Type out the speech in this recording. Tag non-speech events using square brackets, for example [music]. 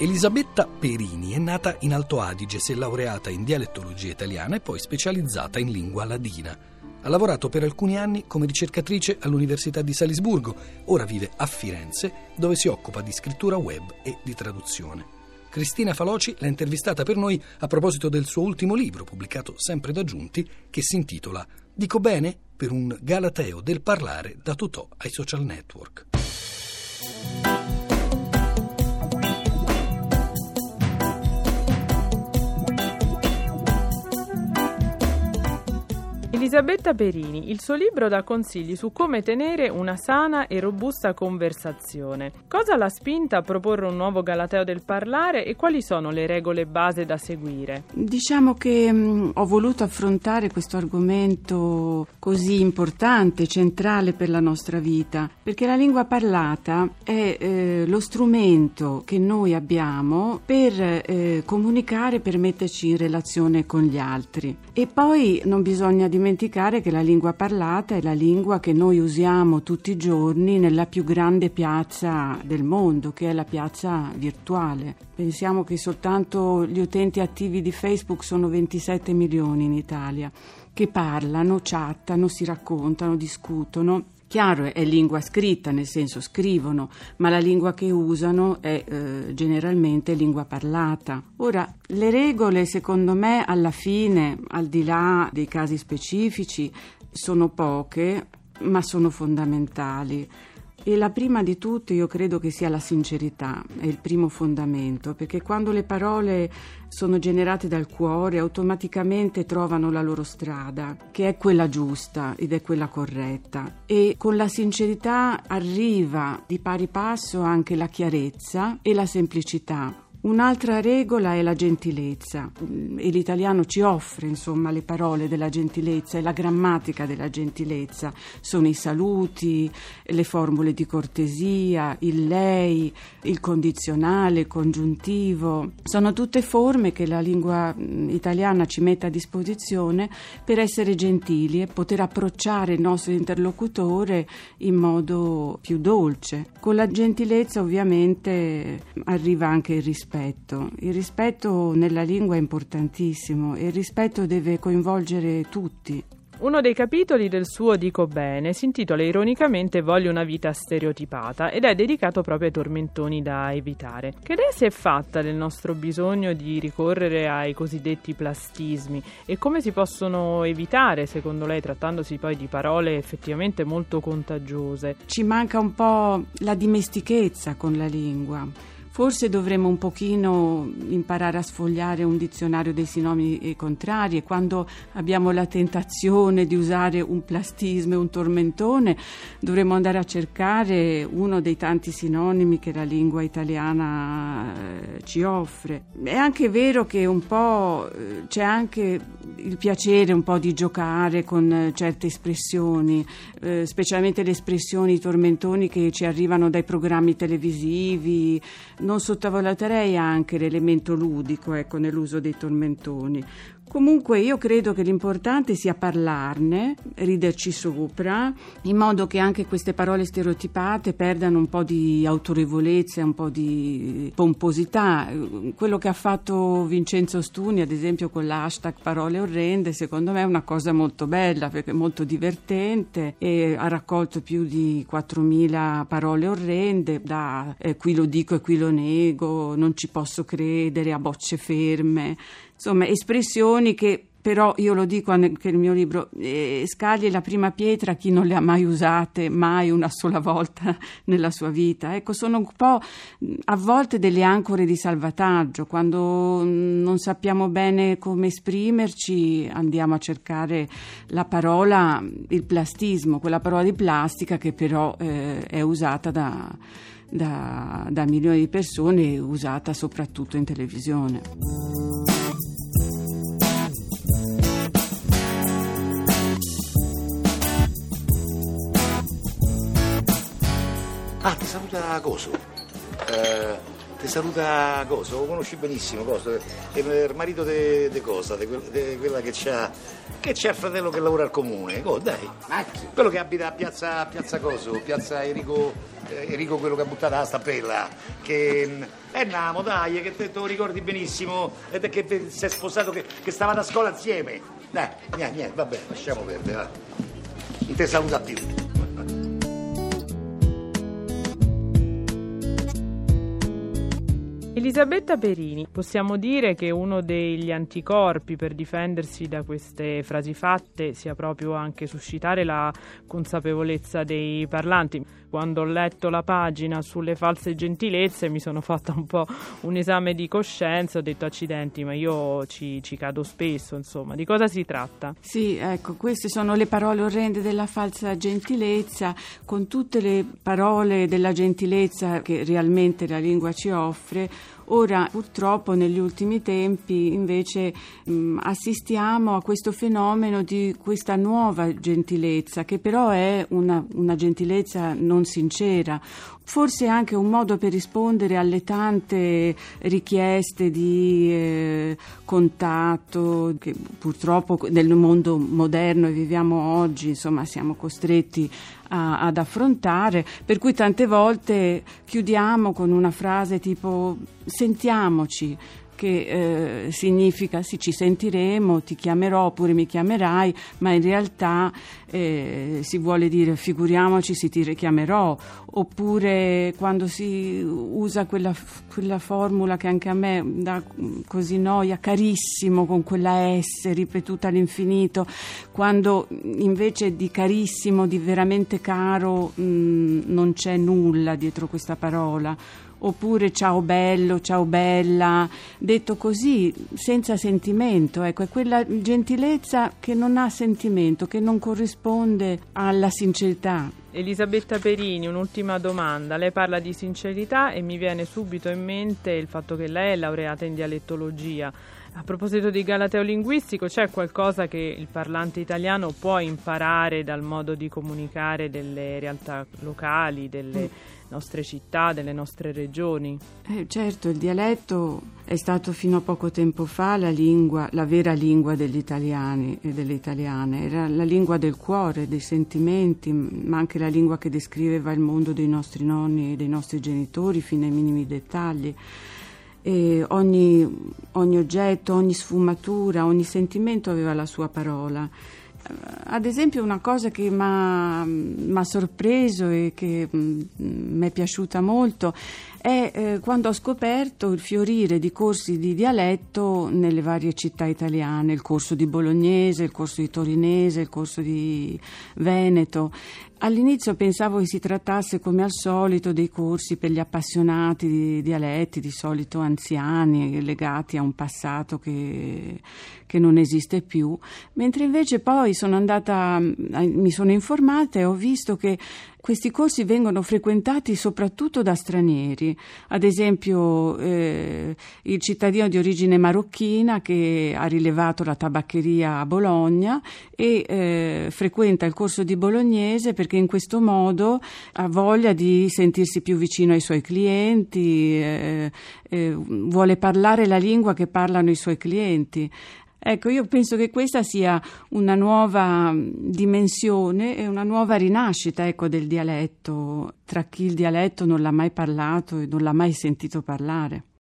Elisabetta Perini è nata in Alto Adige, si è laureata in dialettologia italiana e poi specializzata in lingua ladina. Ha lavorato per alcuni anni come ricercatrice all'Università di Salisburgo, ora vive a Firenze, dove si occupa di scrittura web e di traduzione. Cristina Faloci l'ha intervistata per noi a proposito del suo ultimo libro, pubblicato sempre da Giunti, che si intitola Dico bene per un galateo del parlare da Totò ai social network. Elisabetta Perini, il suo libro dà consigli su come tenere una sana e robusta conversazione. Cosa l'ha spinta a proporre un nuovo Galateo del parlare e quali sono le regole base da seguire? Diciamo che mh, mm, ho voluto affrontare questo argomento così importante, centrale per la nostra vita, perché la lingua parlata è eh, lo strumento che noi abbiamo per eh, comunicare, per metterci in relazione con gli altri. E poi non bisogna dimenticare dimenticare che la lingua parlata è la lingua che noi usiamo tutti i giorni nella più grande piazza del mondo, che è la piazza virtuale. Pensiamo che soltanto gli utenti attivi di Facebook sono 27 milioni in Italia, che parlano, chattano, si raccontano, discutono Chiaro, è lingua scritta, nel senso scrivono, ma la lingua che usano è eh, generalmente lingua parlata. Ora, le regole, secondo me, alla fine, al di là dei casi specifici, sono poche, ma sono fondamentali. E la prima di tutte io credo che sia la sincerità, è il primo fondamento, perché quando le parole sono generate dal cuore automaticamente trovano la loro strada, che è quella giusta ed è quella corretta. E con la sincerità arriva di pari passo anche la chiarezza e la semplicità Un'altra regola è la gentilezza. E l'italiano ci offre insomma le parole della gentilezza e la grammatica della gentilezza, sono i saluti, le formule di cortesia, il lei, il condizionale, il congiuntivo, sono tutte forme che la lingua italiana ci mette a disposizione per essere gentili e poter approcciare il nostro interlocutore in modo più dolce. Con la gentilezza ovviamente arriva anche il rispetto rispetto. Il rispetto nella lingua è importantissimo e il rispetto deve coinvolgere tutti. Uno dei capitoli del suo Dico Bene si intitola ironicamente Voglio una vita stereotipata ed è dedicato proprio ai tormentoni da evitare. Che idea si è fatta del nostro bisogno di ricorrere ai cosiddetti plastismi e come si possono evitare, secondo lei, trattandosi poi di parole effettivamente molto contagiose? Ci manca un po' la dimestichezza con la lingua Forse dovremmo un pochino imparare a sfogliare un dizionario dei sinonimi contrari e quando abbiamo la tentazione di usare un plastismo e un tormentone dovremmo andare a cercare uno dei tanti sinonimi che la lingua italiana eh, ci offre. È anche vero che un po' eh, c'è anche il piacere un po' di giocare con eh, certe espressioni, eh, specialmente le espressioni tormentoni che ci arrivano dai programmi televisivi non sottovaluterei anche l'elemento ludico ecco, nell'uso dei tormentoni. Comunque io credo che l'importante sia parlarne, riderci sopra, in modo che anche queste parole stereotipate perdano un po' di autorevolezza, un po' di pomposità. Quello che ha fatto Vincenzo Stuni, ad esempio, con l'hashtag parole orrende, secondo me è una cosa molto bella, perché è molto divertente e ha raccolto più di 4.000 parole orrende, da eh, qui lo dico e qui lo nego, non ci posso credere, a bocce ferme. Insomma espressioni che però io lo dico anche nel mio libro, eh, scagli la prima pietra a chi non le ha mai usate, mai una sola volta [laughs] nella sua vita. Ecco, sono un po' a volte delle ancore di salvataggio, quando non sappiamo bene come esprimerci andiamo a cercare la parola, il plastismo, quella parola di plastica che però eh, è usata da, da, da milioni di persone e usata soprattutto in televisione. Ah, ti saluta Coso. Eh, Ti saluta Coso, lo conosci benissimo Coso, è il marito di Cosa, di quella che c'ha, che c'ha il fratello che lavora al comune. Oh, dai. Macchi. Quello che abita a piazza, piazza Coso, piazza Enrico, eh, Enrico quello che ha buttato la stappella. Che è Namo, dai, che te, te lo ricordi benissimo, ed è che sei sposato, che, che stavate a scuola insieme. Dai, niente, niente, vabbè, lasciamo perdere, va. Non ti saluta più. Elisabetta Perini, possiamo dire che uno degli anticorpi per difendersi da queste frasi fatte sia proprio anche suscitare la consapevolezza dei parlanti. Quando ho letto la pagina sulle false gentilezze mi sono fatta un po' un esame di coscienza, ho detto accidenti, ma io ci, ci cado spesso, insomma, di cosa si tratta? Sì, ecco, queste sono le parole orrende della falsa gentilezza, con tutte le parole della gentilezza che realmente la lingua ci offre Ora, purtroppo, negli ultimi tempi, invece, mh, assistiamo a questo fenomeno di questa nuova gentilezza, che però è una, una gentilezza non sincera, forse anche un modo per rispondere alle tante richieste di eh, contatto che purtroppo nel mondo moderno viviamo oggi, insomma, siamo costretti a, ad affrontare, per cui tante volte chiudiamo con una frase tipo sentiamoci, che eh, significa sì ci sentiremo, ti chiamerò oppure mi chiamerai, ma in realtà eh, si vuole dire figuriamoci se ti richiamerò, oppure quando si usa quella, quella formula che anche a me dà così noia, carissimo con quella S ripetuta all'infinito, quando invece di carissimo, di veramente caro mh, mm, non c'è nulla dietro questa parola oppure ciao bello, ciao bella, detto così, senza sentimento, ecco, è quella gentilezza che non ha sentimento, che non corrisponde alla sincerità. Elisabetta Perini, un'ultima domanda. Lei parla di sincerità e mi viene subito in mente il fatto che lei è laureata in dialettologia. A proposito di galateo linguistico, c'è qualcosa che il parlante italiano può imparare dal modo di comunicare delle realtà locali, delle mm nostre città, delle nostre regioni. Eh, certo, il dialetto è stato fino a poco tempo fa la lingua, la vera lingua degli italiani e delle italiane, era la lingua del cuore, dei sentimenti, ma anche la lingua che descriveva il mondo dei nostri nonni e dei nostri genitori fino ai minimi dettagli. Ogni, ogni oggetto, ogni sfumatura, ogni sentimento aveva la sua parola. Ad esempio una cosa che mi ha sorpreso e che mi è piaciuta molto è eh, quando ho scoperto il fiorire di corsi di dialetto nelle varie città italiane, il corso di bolognese, il corso di torinese, il corso di veneto. All'inizio pensavo che si trattasse come al solito dei corsi per gli appassionati di dialetti, di solito anziani, legati a un passato che, che non esiste più, mentre invece poi sono andata, mi sono informata e ho visto che questi corsi vengono frequentati soprattutto da stranieri, ad esempio eh, il cittadino di origine marocchina che ha rilevato la tabaccheria a Bologna e eh, frequenta il corso di bolognese perché in questo modo ha voglia di sentirsi più vicino ai suoi clienti, eh, eh vuole parlare la lingua che parlano i suoi clienti. Ecco, io penso che questa sia una nuova dimensione e una nuova rinascita ecco, del dialetto tra chi il dialetto non l'ha mai parlato e non l'ha mai sentito parlare.